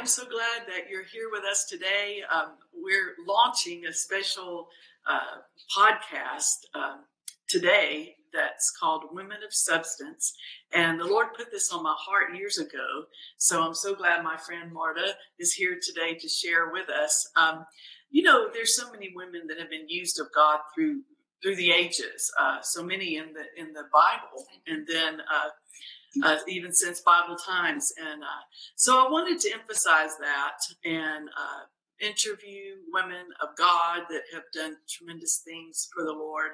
am so glad that you're here with us today. Um, we're launching a special uh, podcast um, today that's called Women of Substance. And the Lord put this on my heart years ago. So I'm so glad my friend Marta is here today to share with us. Um, you know, there's so many women that have been used of God through through the ages. Uh, so many in the in the Bible, and then uh, uh, even since Bible times. And uh, so I wanted to emphasize that and uh, interview women of God that have done tremendous things for the Lord.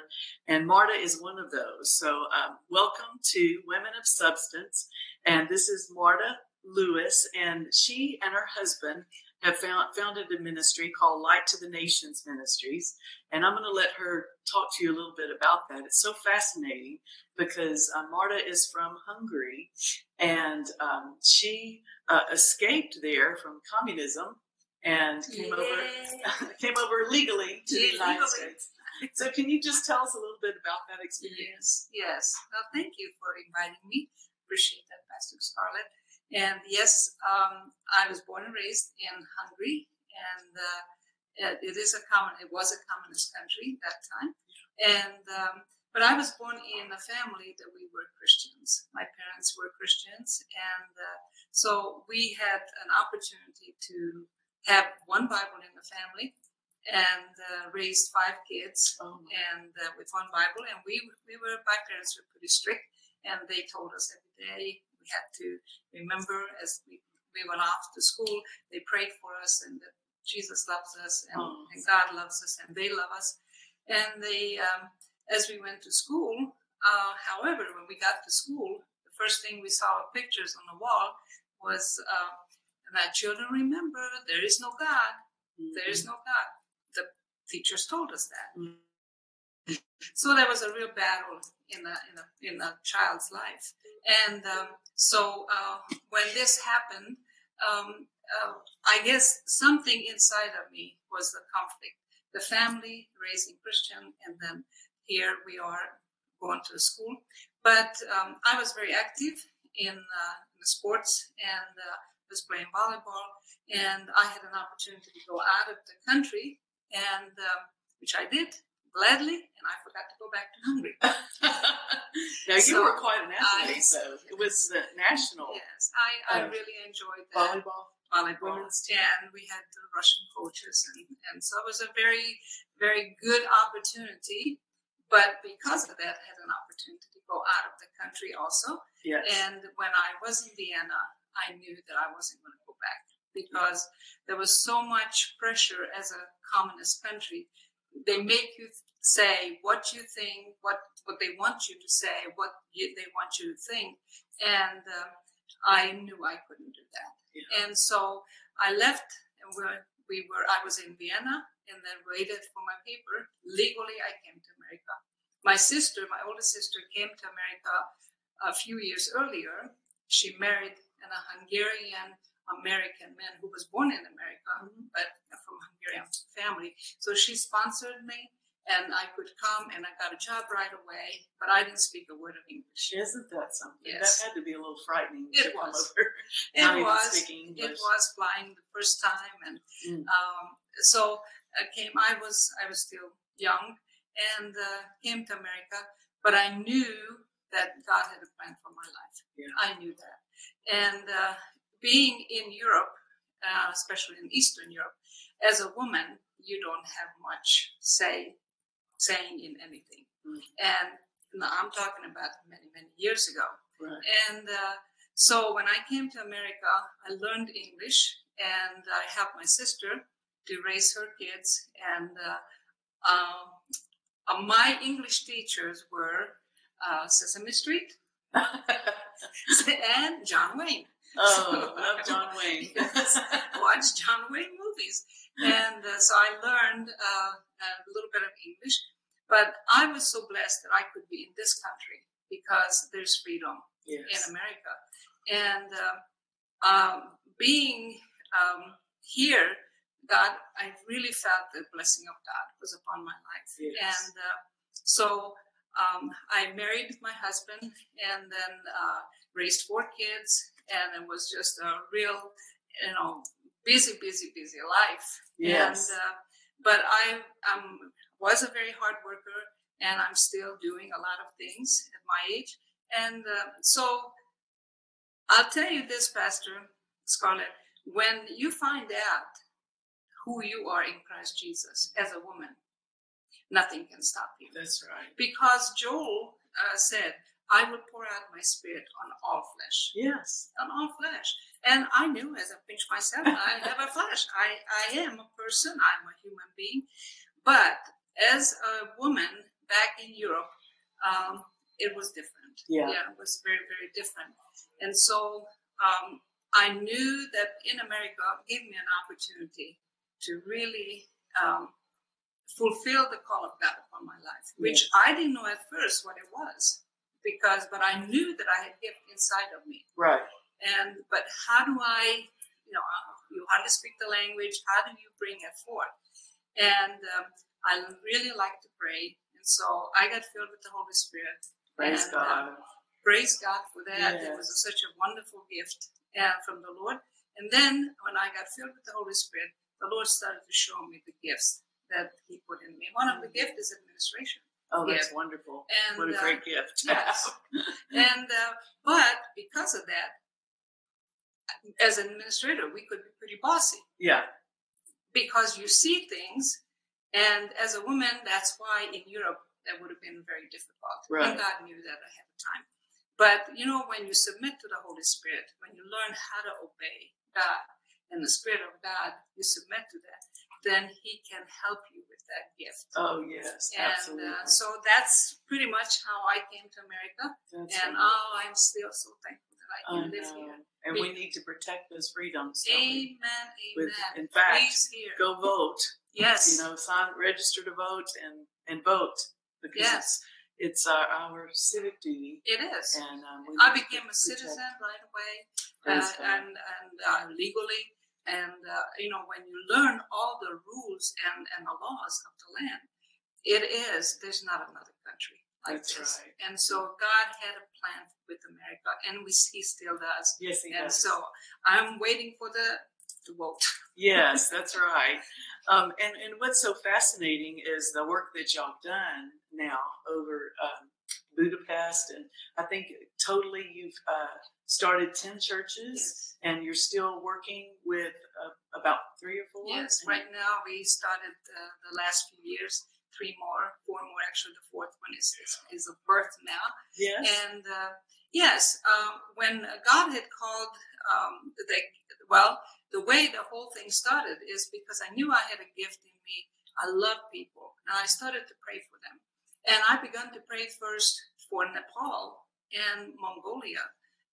And Marta is one of those. So um, welcome to Women of Substance. And this is Marta Lewis, and she and her husband have found, founded a ministry called Light to the Nations Ministries. And I'm going to let her talk to you a little bit about that. It's so fascinating because uh, Marta is from Hungary and um, she uh, escaped there from communism and came yeah. over came over legally to yeah, the United. States. So can you just tell us a little bit about that experience? Yes. yes. Well, thank you for inviting me. Appreciate that, Pastor Scarlett. And yes, um, I was born and raised in Hungary, and uh, it is a common. It was a communist country at that time, and um, but I was born in a family that we were Christians. My parents were Christians, and uh, so we had an opportunity to have one Bible in the family and uh, raised five kids oh. and uh, with one Bible. And we we were my parents were pretty strict, and they told us every day we had to remember as we, we went off to school, they prayed for us and that Jesus loves us and, oh. and God loves us and they love us. And they, um, as we went to school, uh, however, when we got to school, the first thing we saw pictures on the wall was uh, that children remember there is no God. Mm-hmm. There is no God. The teachers told us that. Mm-hmm. So there was a real battle in a, in the in the child's life, and um, so uh, when this happened, um, uh, I guess something inside of me was the conflict. The family raising Christian, and then here we are going to school. But um, I was very active in, uh, in the sports and uh, was playing volleyball, and I had an opportunity to go out of the country, and um, which I did gladly, and I forgot to go back to Hungary. now so you were quite an athlete, I, so it was uh, national. Yes, I, I uh, really enjoyed that. volleyball. Volleyball, and we had the Russian coaches, and, and so it was a very, very good opportunity. But because of that, I had an opportunity to go out of the country also. Yes. And when I was in Vienna, I knew that I wasn't going to go back because there was so much pressure as a communist country. They make you say what you think, what what they want you to say, what you, they want you to think, and um, I knew I couldn't do that. Yeah. And so I left, and we were, we were I was in Vienna, and then waited for my paper. Legally, I came to America. My sister, my oldest sister, came to America a few years earlier. She married an, a Hungarian American man who was born in America, mm-hmm. but from Hungarian family. So she sponsored me and I could come and I got a job right away, but I didn't speak a word of English. Isn't that something? Yes. That had to be a little frightening. It was. It was. It was flying the first time, and mm. um, so I came. I was I was still young and uh, came to America, but I knew that God had a plan for my life. Yeah. I knew that, and uh, being in Europe, uh, especially in Eastern Europe, as a woman, you don't have much say saying in anything. Mm. And I'm talking about many, many years ago. Right. And uh, so when I came to America, I learned English and I helped my sister to raise her kids. And uh, um, uh, my English teachers were uh, Sesame Street and John Wayne. Oh, love John Wayne. watch John Wayne movies. And uh, so I learned uh, a little bit of English. But I was so blessed that I could be in this country because there's freedom yes. in America. And uh, um, being um, here, God, I really felt the blessing of God was upon my life. Yes. And uh, so um, I married my husband and then uh, raised four kids, and it was just a real, you know, busy, busy, busy life. Yes. And, uh, but I um, was a very hard worker, and I'm still doing a lot of things at my age. And uh, so I'll tell you this, Pastor Scarlett, when you find out who you are in Christ Jesus as a woman, nothing can stop you. That's right. Because Joel uh, said, I will pour out my spirit on all flesh. Yes. On all flesh. And I knew as I pinch myself, I have a flesh. I, I am a person, I'm a human being. But as a woman back in Europe, um, it was different. Yeah. yeah. It was very, very different. And so um, I knew that in America gave me an opportunity to really um, fulfill the call of God upon my life, which Yes. I didn't know at first what it was. Because, but I knew that I had gift inside of me. Right. and but how do i you know uh, you hardly speak the language how do you bring it forth? And um, i really like to pray and so i got filled with the holy spirit. Praise And, God. uh, praise god for that. It was Yes. such a wonderful gift uh, from the lord. And then when i got filled with the holy spirit the lord started to show me the gifts that he put in me. One of the gifts is administration oh, that's yeah. wonderful. and What a uh, great gift. yes. and uh, but because of that as an administrator we could be pretty bossy yeah. because you see things and as a woman that's why in europe that would have been very difficult Right. and god knew that ahead of time but you know when you submit to the holy spirit when you learn how to obey god and the spirit of god you submit to that then he can help you with that gift Oh, yes. and absolutely. uh, so that's pretty much how i came to america That's and right. oh, I'm still so thankful that I I can live know. here. And We- we need to protect those freedoms. we? Amen, With, amen. in fact, go vote. yes. You know, sign, register to vote and and vote because Yes. it's it's our, our civic duty. it is. And um, we I became a citizen right away uh, and, and uh, legally. And, uh, you know, when you learn all the rules and, and the laws of the land, it is, there's not another country like That's this. right. And so God had a plan with America, and we, he still does. Yes, he And does. so I'm waiting for the, the vote. Yes, that's right. Um, and and what's so fascinating is the work that y'all done now over um, Budapest, and I think totally you've uh, started ten churches, Yes. and you're still working with uh, about three or four. Yes, And- right now we started uh, the last few years, three more, four more. Actually, the fourth one is is, is a birth now. Yes. And uh, yes, um, when God had called, um, the, well, the way the whole thing started is because I knew I had a gift in me. I love people, and I started to pray for them. And I began to pray first for Nepal and Mongolia.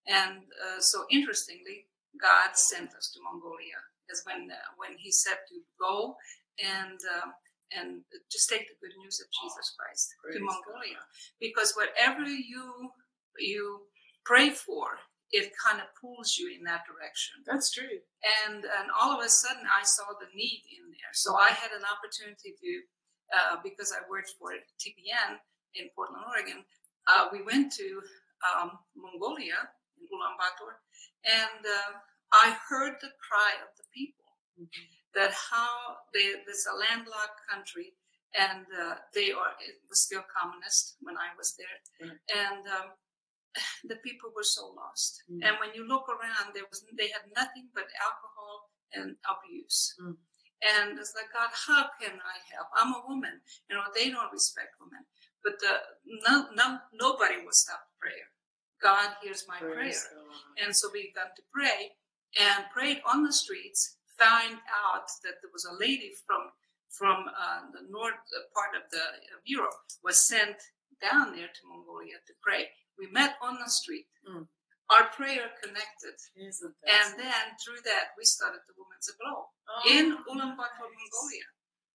And uh, so, interestingly, God sent us to Mongolia. Is when uh, when He said to go and um, and just take the good news of Jesus Christ Praise to God. Mongolia, because whatever you you pray for, it kind of pulls you in that direction That's true. and and all of a sudden I saw the need in there. So I had an opportunity to, uh, because I worked for TBN in Portland, Oregon. Uh, we went to um, Mongolia in Ulaanbaatar, and uh, I heard the cry of the people that how they this a landlocked country and uh, they are it was still communist when I was there, and um, the people were so lost. Mm. And when you look around, there was they had nothing but alcohol and abuse. Mm. And it's like God, how can I help? I'm a woman. You know they don't respect women, but the no no nobody will stop prayer. God hears my prayer. God. And so we got to pray and prayed on the streets, found out that there was a lady from from uh, the north part of the of Europe was sent down there to Mongolia to pray. We met on the street. Mm. Our prayer connected. And then through that, we started the Women's Aglow Oh, in Ulaanbaatar, Mongolia.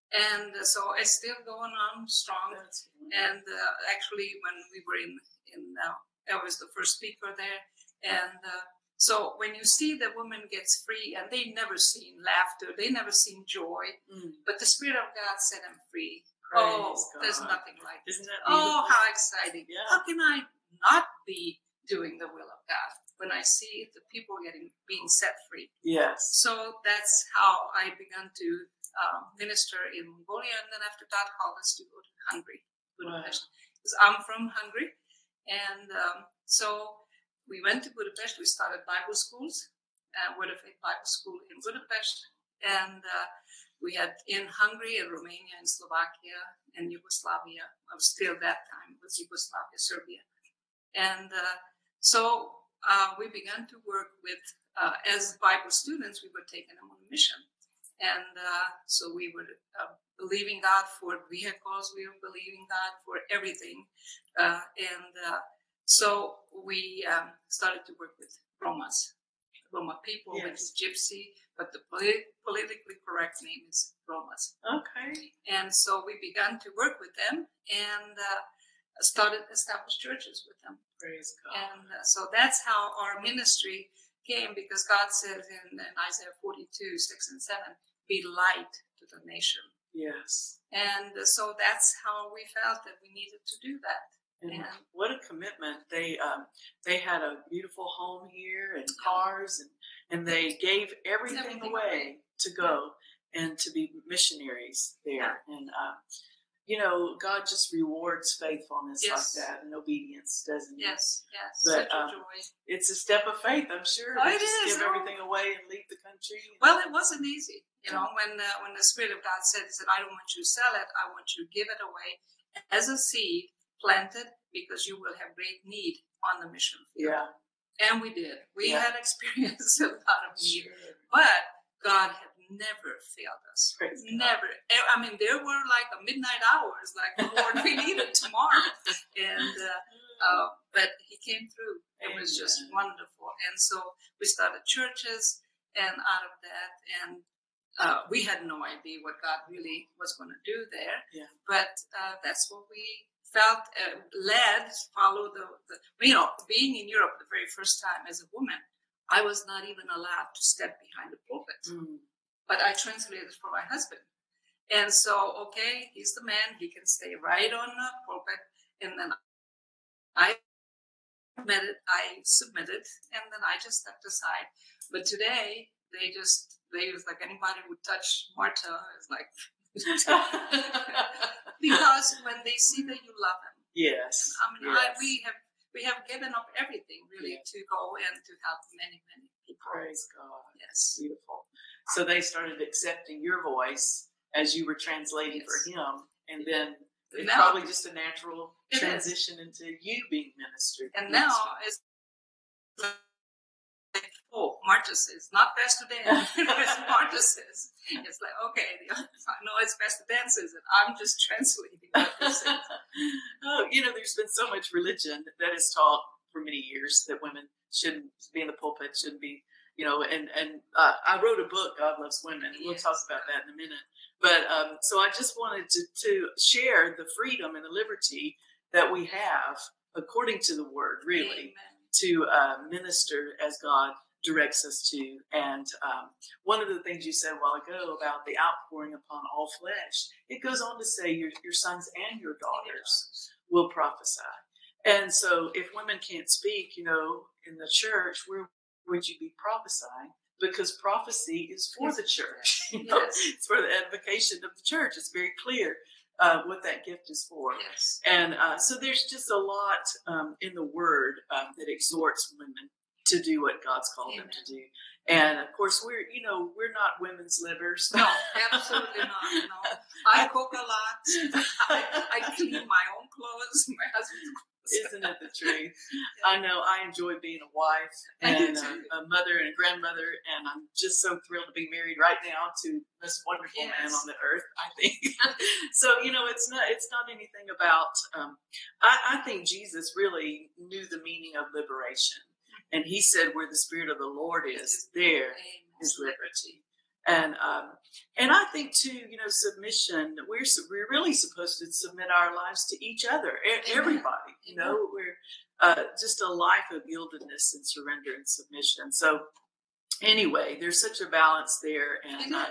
And uh, so it's still going on strong. That's. And uh, actually, when we were in, in uh, I was the first speaker there. And uh, so when you see the woman gets free, and they never seen laughter, they never seen joy, Mm. but the Spirit of God set them free. Praise oh, there's nothing like it. Isn't that Oh, how exciting. Yeah. How can I not be doing the will of God? when I see the people getting being set free. Yes. So that's how I began to uh, minister in Mongolia, and then after that, called us to go to Hungary, Budapest, because I'm from Hungary, and um, so we went to Budapest. We started Bible schools, uh, Word of Faith Bible School in Budapest, and uh, we had in Hungary and Romania and Slovakia and Yugoslavia. I was still that time was Yugoslavia, Serbia, and uh, so uh, we began to work with uh, as Bible students. We were them on a mission, and uh, so we were uh, believing God for vehicles. We were believing God for everything, uh, and so we um, started to work with Romas, Roma people, Yes. which is Gypsy, but the polit- politically correct name is Romas. Okay. And so we began to work with them and uh, started established churches with them. Praise God. And uh, so that's how our ministry came because God says in, in Isaiah 42, 6 and 7, be light to the nation. yes. And uh, so that's how we felt that we needed to do that. And Yeah. what a commitment! They um, they had a beautiful home here and cars, and and they gave everything, Everything away to go and to be missionaries there. And um, you know, God just rewards faithfulness Yes. like that and obedience, doesn't He? Yes, yes, But, such a um, joy. It's a step of faith, I'm sure. Oh, it just is. give Oh. everything away and leave the country. Well, it wasn't easy. You know, when uh, when the Spirit of God said, he said, I don't want you to sell it. I want you to give it away as a seed planted because you will have great need on the mission field. yeah. And we did. We Yeah. had experienced a lot of need. Sure. But God had never failed us. Praise Never. Eh, I mean, there were like midnight hours, like, Lord, we need it tomorrow. And, uh, uh, but He came through. It was just wonderful. And so we started churches, and out of that, and uh, we had no idea what God really was going to do there. Yeah. But uh, that's what we felt uh, led, follow the, the, you know, being in Europe the very first time as a woman, I was not even allowed to step behind the pulpit Mm. But I translated for my husband. And so, okay, he's the man. He can stay right on the pulpit. And then I submitted, I submitted, and then I just stepped aside. But today, they just, they was like anybody who touch Marta is like, because when they see that you love them. yes. I mean, I, we have we have given up everything really Yeah. to go and to help many many people. Praise God. Yes. Beautiful. So they started accepting your voice as you were translating for him, and then it's Now- probably just a natural It is. transition into you being ministered. And now it's like, oh, Marta says, not Pastor Dan. it's Marta says. It's like, okay, I know it's Pastor Dan says it. I'm just translating what says. oh, you know, there's been so much religion that is taught for many years that women shouldn't be in the pulpit, shouldn't be, you know, and and uh, I wrote a book, God Loves Women. and We'll talk about that in a minute. But um, so I just wanted to, to share the freedom and the liberty that we have according to the word, really. Amen. to uh, minister as God directs us to. And um, one of the things you said a while ago about the outpouring upon all flesh, it goes on to say your, your sons and your daughters will prophesy. And so if women can't speak, you know, in the church, where would you be prophesying? Because prophecy is for the church. You know? Yes. It's for the edification of the church. It's very clear uh, what that gift is for. Yes. And uh, so there's just a lot um, in the word um, that exhorts women to do what God's called them to do. And of course, we're you know we're not women's livers. No, absolutely not. No. I cook a lot. I, I clean my own clothes, my husband's clothes. Isn't it the truth? I know I enjoy being a wife and a, a mother and a grandmother, and I'm just so thrilled to be married right now to this wonderful man on the earth. I think so. You know, it's not it's not anything about. Um, I, I think Jesus really knew the meaning of liberation, and he said, "Where the Spirit of the Lord is, there is liberty." And um, and I think too, you know, submission. We're we're really supposed to submit our lives to each other, everybody. You know, we're uh, just a life of yieldedness and surrender and submission. So anyway, there's such a balance there, and It uh.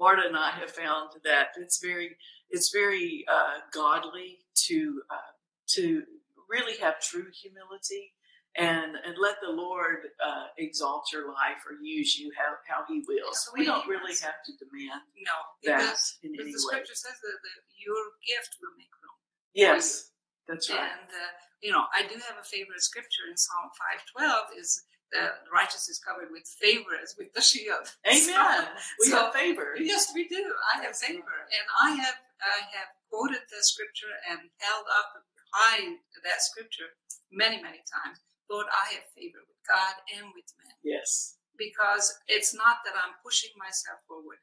Marta and I have found that it's very it's very uh, godly to uh, to really have true humility and and let the Lord uh, exalt your life or use you how, how He will. So we don't really have to demand No, that because in any the way. scripture says that, your gift will make room. Yes, that's right. And uh, you know, I do have a favorite scripture in Psalm five twelve is the righteous is covered with favor as with the shield. Amen. We so- have favor. Yes, we do. I have favor, and I have I have quoted the scripture and held up high that scripture many many times. Lord, I have favor with God and with men Yes. because it's not that I'm pushing myself forward,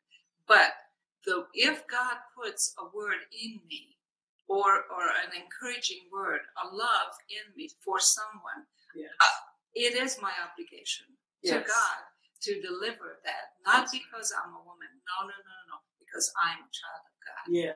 but the if God puts a word in me or or an encouraging word, a love in me for someone, Yes. uh, it is my obligation to God to deliver that, not That's right. because I'm a woman. No, no, no, no, no, because I'm a child of God. Yeah.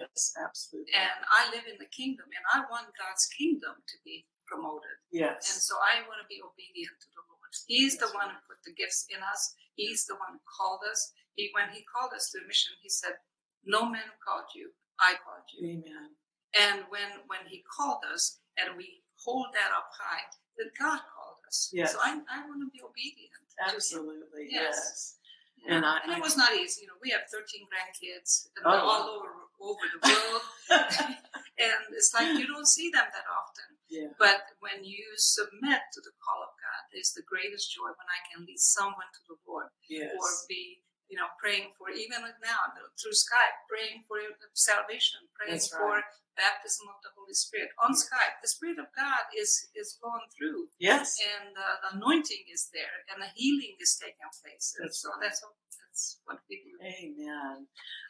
Yes, absolutely. And I live in the kingdom, and I want God's kingdom to be promoted. Yes. And so I want to be obedient to the Lord. He's the one who put the gifts in us. He's the one who called us. He, when He called us to a mission, He said, "No man called you, I called you." Amen. And when when He called us, and we hold that up high, that God called us. Yes. So I, I want to be obedient. Absolutely. Yes. Yes. Yeah. And I- and it I- was not easy. You know, we have 13 grandkids, and Oh, they're all over over the world, and it's like you don't see them that often. Yeah. But when you submit to the call of God, there's the greatest joy when I can lead someone to the Lord Yes. or be, you know, praying for, even now through Skype, praying for salvation, praying for baptism of the Holy Spirit on Skype. The Spirit of God is is going through, Yes. and uh, the anointing is there, and the healing is taking place. And That's so right. that's what, that's what we do. Amen.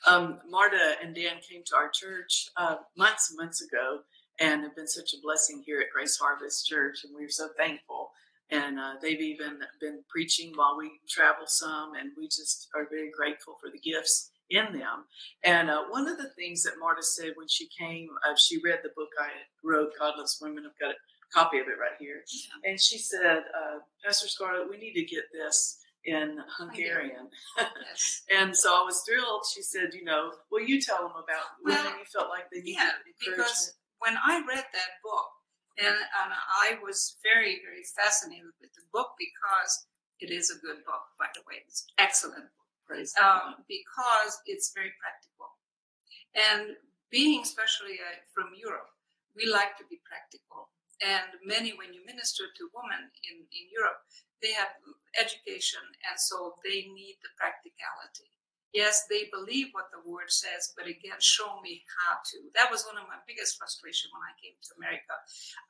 Um, Marta and Dan came to our church uh, months and months ago and have been such a blessing here at Grace Harvest Church, and we're so thankful. And uh, they've even been preaching while we travel some, and we just are very grateful for the gifts in them. And uh, one of the things that Marta said when she came, uh, she read the book I wrote, God Loves Women. I've got a copy of it right here. And she said, uh, Pastor Scarlett, we need to get this in Hungarian. Yes. And so I was thrilled. She said, you know, well, you tell them about Well, women you felt like they needed Yeah, encouragement. because when I read that book, and, and I was very, very fascinated with the book because it is a good book, by the way. It's an excellent book um, because it's very practical. And being especially uh, from Europe, we like to be practical. And many, when you minister to women in, in Europe, they have education, and so they need the practicality. Yes, they believe what the word says, but again, show me how to. That was one of my biggest frustration when I came to America.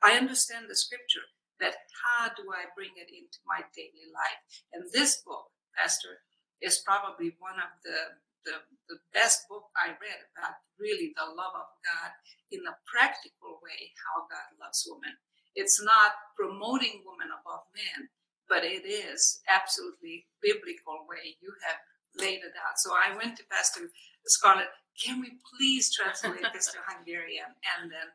I understand the scripture, but how do I bring it into my daily life? And this book, Pastor, is probably one of the, the, the best book I read about really the love of God in a practical way, how God loves women. It's not promoting women above men, but it is absolutely biblical way you have laid it out. So I went to Pastor Scarlett, can we please translate this to Hungarian? And then,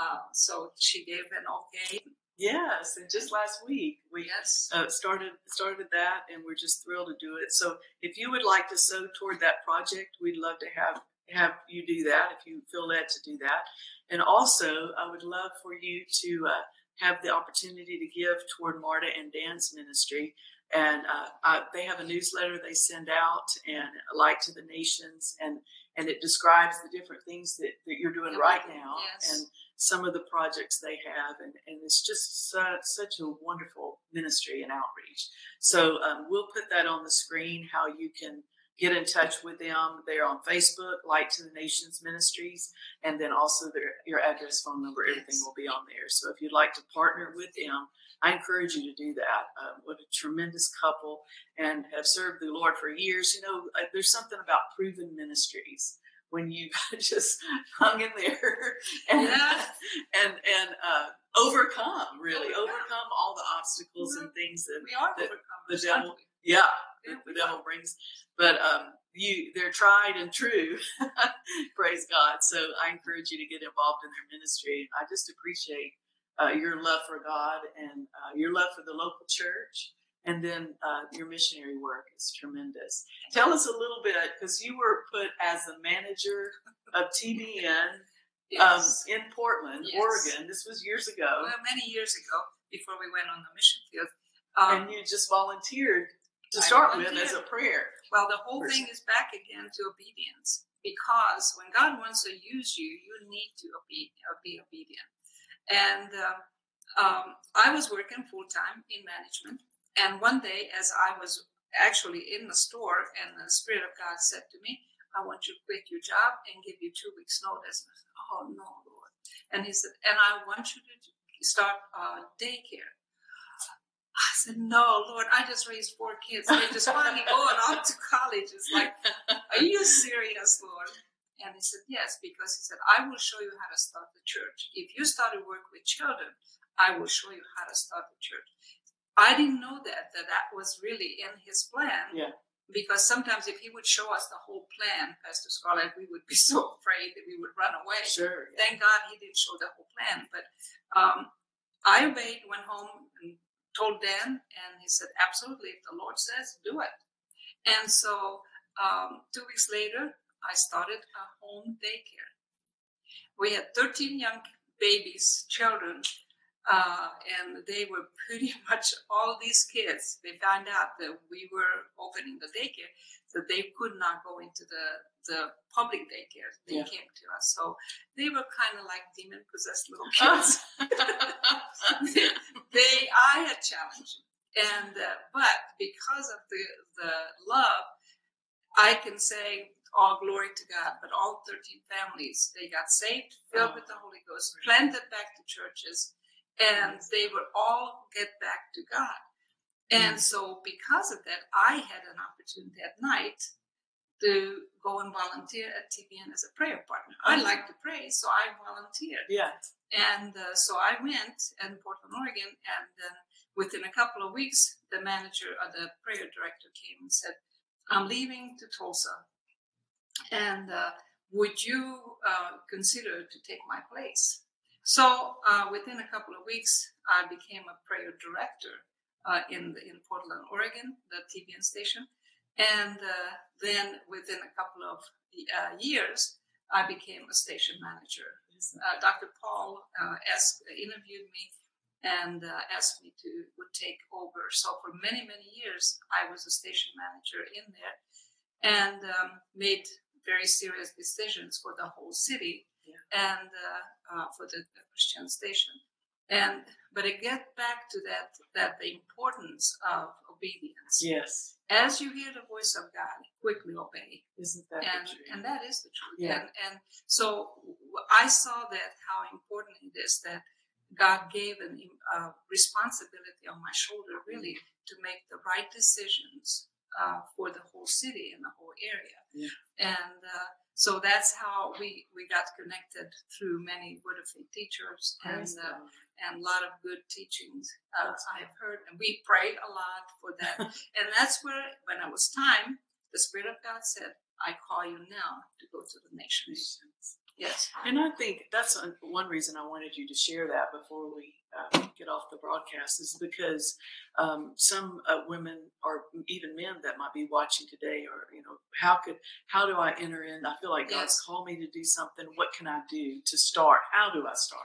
uh, so she gave an okay. yes, and just last week we Yes. uh, started started that, and we're just thrilled to do it. So if you would like to sow toward that project, we'd love to have have you do that if you feel led to do that. And also, I would love for you to uh, have the opportunity to give toward Marta and Dan's ministry. And uh, uh, they have a newsletter they send out and light to the nations, and and it describes the different things that, that you're doing right now Yes. and some of the projects they have, and, and it's just su- such a wonderful ministry and outreach. So um, we'll put that on the screen how you can get in touch with them. They're on Facebook, Light to the Nations Ministries, and then also their your address, phone number, everything Yes. will be on there. So if you'd like to partner with them, I encourage you to do that. Um, what a tremendous couple, and have served the Lord for years. You know, uh, there's something about proven ministries when you've just hung in there and Yeah. and and uh, overcome really Overcome. overcome all the obstacles and things that We are the- the devil- yeah Yeah, the we devil brings but um you they're tried and true praise god so i encourage you to get involved in their ministry i just appreciate uh, your love for god and uh, your love for the local church and then uh, your missionary work is tremendous tell us a little bit because you were put as the manager of tbn um, in portland Yes. oregon this was years ago well, many years ago, before we went on the mission field. Um, and you just volunteered to I start with as a prayer. well, the whole person. thing is back again to obedience because when God wants to use you, you need to obe- be obedient. And um, um, I was working full time in management, and one day, as I was actually in the store, and the Spirit of God said to me, "I want you to quit your job and give you two weeks' notice." Said, "Oh no, Lord!" And He said, "And I want you to start uh, daycare." I said, "No, Lord, I just raised four kids. They're just finally going off to college. It's like, are you serious, Lord?" And he said, Yes, because he said, I will show you how to start the church. If you start to work with children, I will show you how to start the church. I didn't know that, that that was really in his plan. Yeah. Because sometimes if he would show us the whole plan, Pastor Scarlett, we would be so afraid that we would run away. Sure. Thank God he didn't show the whole plan. But um, I obeyed, went home and told Dan, and he said, Absolutely, if the Lord says, do it. And so um, two weeks later, I started a home daycare. We had 13 young babies, children, uh, and they were pretty much all these kids. They found out that we were opening the daycare, so they could not go into the, the public daycare. They Yeah. came to us. So they were kind of like demon possessed little kids. they, I had challenged. And, uh, but because of the, the love, I can say all glory to God, but all 13 families, they got saved, filled Oh. with the Holy Ghost, planted back to churches, and they would all get back to God. And so, because of that, I had an opportunity at night to go and volunteer at TBN as a prayer partner. I like to pray, so I volunteered. Yeah. And uh, so I went in Portland, Oregon, and then within a couple of weeks, the manager or the prayer director came and said, I'm leaving to Tulsa. And uh, would you uh, consider to take my place? So uh, within a couple of weeks, I became a prayer director uh, in the, in Portland, Oregon, the TBN station. And uh, then within a couple of uh, years, I became a station manager. Dr. Paul asked, interviewed me and uh, asked me to would take over. So for many many years, I was a station manager in there, and um, made very serious decisions for the whole city Yeah. and uh, uh, for the, the Christian station. And but it get back to that that the importance of obedience. Yes. As you hear the voice of God, quickly obey Isn't that and the truth? and that is the truth. Yeah. And and so I saw that how important it is that God gave a uh, responsibility on my shoulder, really, to make the right decisions uh, for the whole city and the whole area. Yeah. And uh, so that's how we we got connected through many Word of Faith teachers and uh, and a lot of good teachings uh, I've heard, and we prayed a lot for that. and that's where, when it was time, the Spirit of God said, "I call you now to go to the nations." Yes, And I think that's one reason I wanted you to share that before we uh, get off the broadcast is because um, some uh, women or even men that might be watching today are, you know, how could, how do I enter in? I feel like God's called me to do something. What can I do to start? How do I start?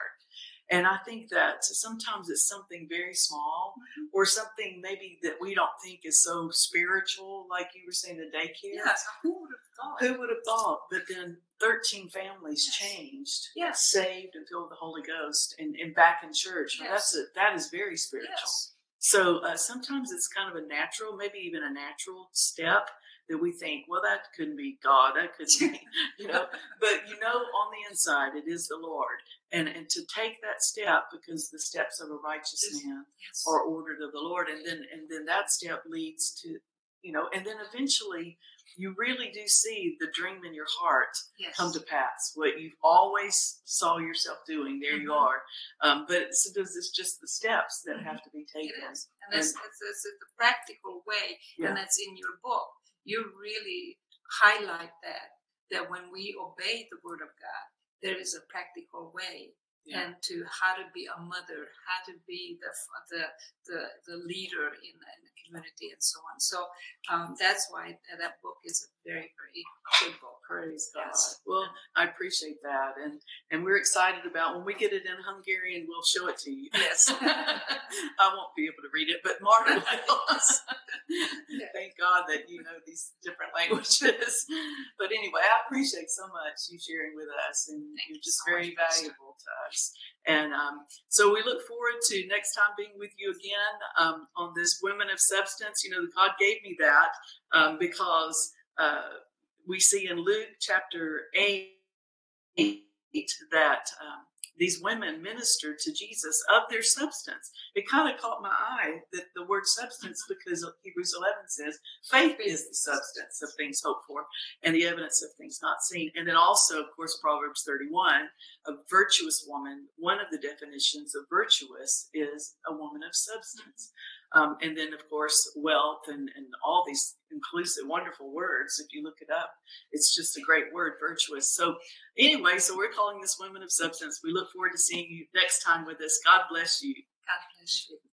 And I think that sometimes it's something very small or something maybe that we don't think is so spiritual, like you were saying, the daycare. yes. Who would have thought? Who would have thought? But then 13 families Yes. changed, Yes. saved, and filled with the Holy Ghost, and, and back in church. Yes. That's a, that is very spiritual. Yes. So uh, sometimes it's kind of a natural, maybe even a natural step that we think, well, that couldn't be God, that couldn't be, you know. But you know, on the inside, it is the Lord, and and to take that step because the steps of a righteous man Yes. are ordered of the Lord, and then and then that step leads to, you know, and then eventually you really do see the dream in your heart yes. come to pass. What you've always saw yourself doing, there you Mhm. are. Um, but sometimes it's just the steps that have to be taken. is, and it's, it's the practical way, Yeah. and that's in your book. You really highlight that that when we obey the Word of God, there is a practical way Yeah. and to how to be a mother, how to be the the the, the leader in, community and so on. So um, that's why that book is a very, very good book. Praise God. Well, I appreciate that, and and we're excited about when we get it in Hungarian. We'll show it to you. Yes, I won't be able to read it, but Marta will. Thank God that you know these different languages. But anyway, I appreciate so much you sharing with us, and Thank you're just so very valuable to us. And um, so we look forward to next time being with you again um, on this Women of Substance. You know, God gave me that um, because uh, we see in Luke chapter 8 that um, these women ministered to Jesus of their substance. It kind of caught my eye that the word substance, because Hebrews 11 says faith is the substance of things hoped for and the evidence of things not seen. And then also, of course, Proverbs 31, a virtuous woman, one of the definitions of virtuous is a woman of substance. Um, and then, of course, wealth and, and all these inclusive, wonderful words. If you look it up, it's just a great word, virtuous. So, anyway, so we're calling this Women of Substance. We look forward to seeing you next time with us. God bless you. God bless you.